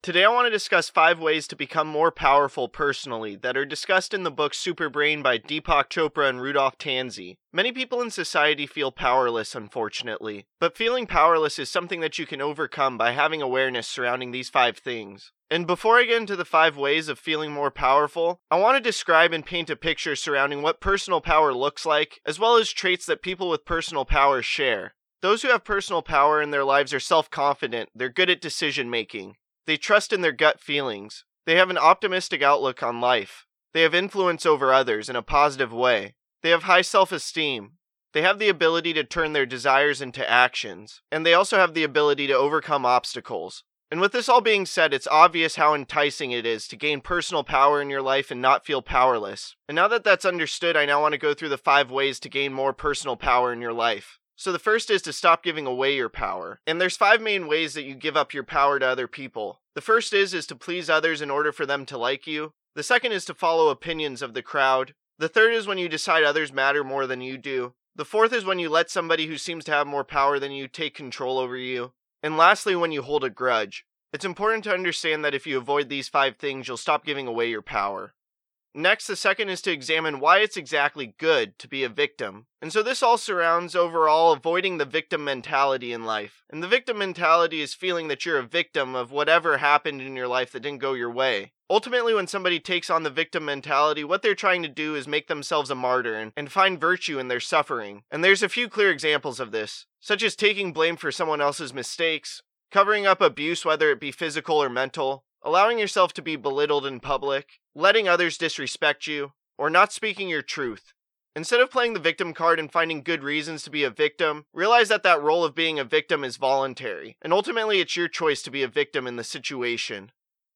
Today, I want to discuss five ways to become more powerful personally that are discussed in the book Super Brain by Deepak Chopra and Rudolph Tanzi. Many people in society feel powerless, unfortunately, but feeling powerless is something that you can overcome by having awareness surrounding these five things. And before I get into the five ways of feeling more powerful, I want to describe and paint a picture surrounding what personal power looks like, as well as traits that people with personal power share. Those who have personal power in their lives are self confident, they're good at decision making. They trust in their gut feelings. They have an optimistic outlook on life. They have influence over others in a positive way. They have high self esteem. They have the ability to turn their desires into actions. And they also have the ability to overcome obstacles. And with this all being said, it's obvious how enticing it is to gain personal power in your life and not feel powerless. And now that that's understood, I now want to go through the five ways to gain more personal power in your life. So the first is to stop giving away your power. And there's five main ways that you give up your power to other people. The first is is to please others in order for them to like you. The second is to follow opinions of the crowd. The third is when you decide others matter more than you do. The fourth is when you let somebody who seems to have more power than you take control over you. And lastly, when you hold a grudge. It's important to understand that if you avoid these five things, you'll stop giving away your power. Next, the second is to examine why it's exactly good to be a victim. And so this all surrounds overall avoiding the victim mentality in life. And the victim mentality is feeling that you're a victim of whatever happened in your life that didn't go your way. Ultimately, when somebody takes on the victim mentality, what they're trying to do is make themselves a martyr and, and find virtue in their suffering. And there's a few clear examples of this, such as taking blame for someone else's mistakes, covering up abuse, whether it be physical or mental, allowing yourself to be belittled in public, letting others disrespect you, or not speaking your truth. Instead of playing the victim card and finding good reasons to be a victim, realize that that role of being a victim is voluntary, and ultimately it's your choice to be a victim in the situation.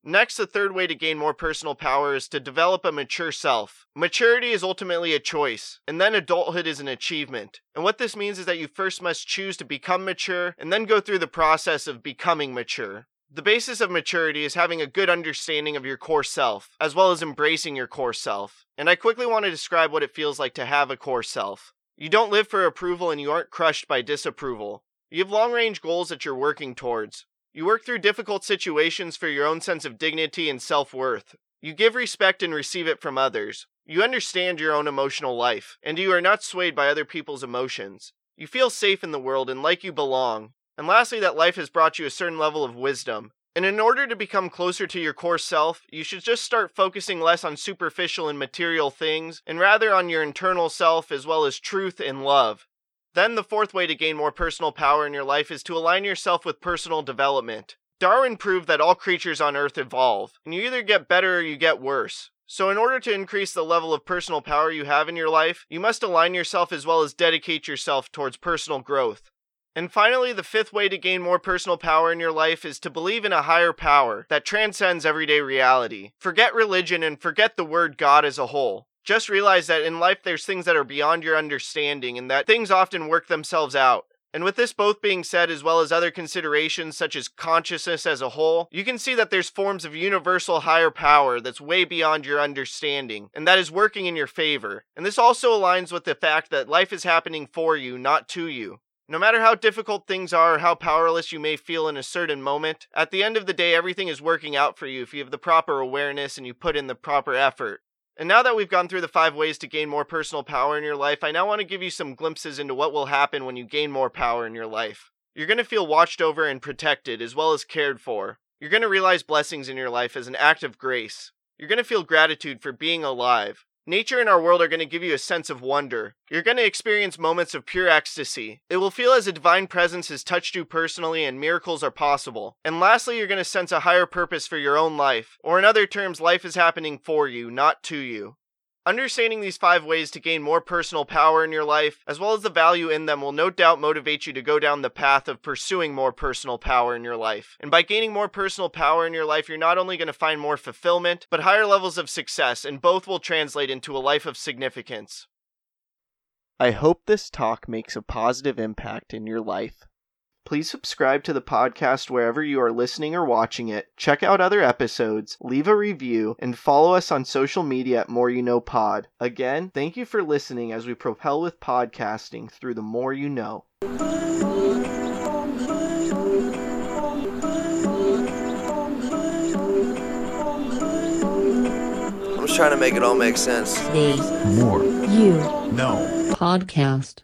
Next, the third way to gain more personal power is to develop a mature self. Maturity is ultimately a choice, and then adulthood is an achievement. And what this means is that you first must choose to become mature and then go through the process of becoming mature. The basis of maturity is having a good understanding of your core self, as well as embracing your core self. And I quickly want to describe what it feels like to have a core self. You don't live for approval and you aren't crushed by disapproval. You have long range goals that you're working towards. You work through difficult situations for your own sense of dignity and self worth. You give respect and receive it from others. You understand your own emotional life, and you are not swayed by other people's emotions. You feel safe in the world and like you belong. And lastly, that life has brought you a certain level of wisdom. And in order to become closer to your core self, you should just start focusing less on superficial and material things, and rather on your internal self as well as truth and love. Then, the fourth way to gain more personal power in your life is to align yourself with personal development. Darwin proved that all creatures on Earth evolve, and you either get better or you get worse. So, in order to increase the level of personal power you have in your life, you must align yourself as well as dedicate yourself towards personal growth. And finally, the fifth way to gain more personal power in your life is to believe in a higher power that transcends everyday reality. Forget religion and forget the word God as a whole. Just realize that in life there's things that are beyond your understanding and that things often work themselves out. And with this both being said, as well as other considerations such as consciousness as a whole, you can see that there's forms of universal higher power that's way beyond your understanding, and that is working in your favor. And this also aligns with the fact that life is happening for you, not to you. No matter how difficult things are or how powerless you may feel in a certain moment, at the end of the day, everything is working out for you if you have the proper awareness and you put in the proper effort. And now that we've gone through the five ways to gain more personal power in your life, I now want to give you some glimpses into what will happen when you gain more power in your life. You're going to feel watched over and protected, as well as cared for. You're going to realize blessings in your life as an act of grace. You're going to feel gratitude for being alive. Nature and our world are going to give you a sense of wonder. You're going to experience moments of pure ecstasy. It will feel as a divine presence has touched you personally and miracles are possible. And lastly, you're going to sense a higher purpose for your own life. Or in other terms, life is happening for you, not to you. Understanding these five ways to gain more personal power in your life, as well as the value in them, will no doubt motivate you to go down the path of pursuing more personal power in your life. And by gaining more personal power in your life, you're not only going to find more fulfillment, but higher levels of success, and both will translate into a life of significance. I hope this talk makes a positive impact in your life. Please subscribe to the podcast wherever you are listening or watching it. Check out other episodes, leave a review, and follow us on social media at Moore You Know Pod. Again, thank you for listening as we propel with podcasting through the more you know. I'm just trying to make it all make sense. The Moore. You Know. Podcast.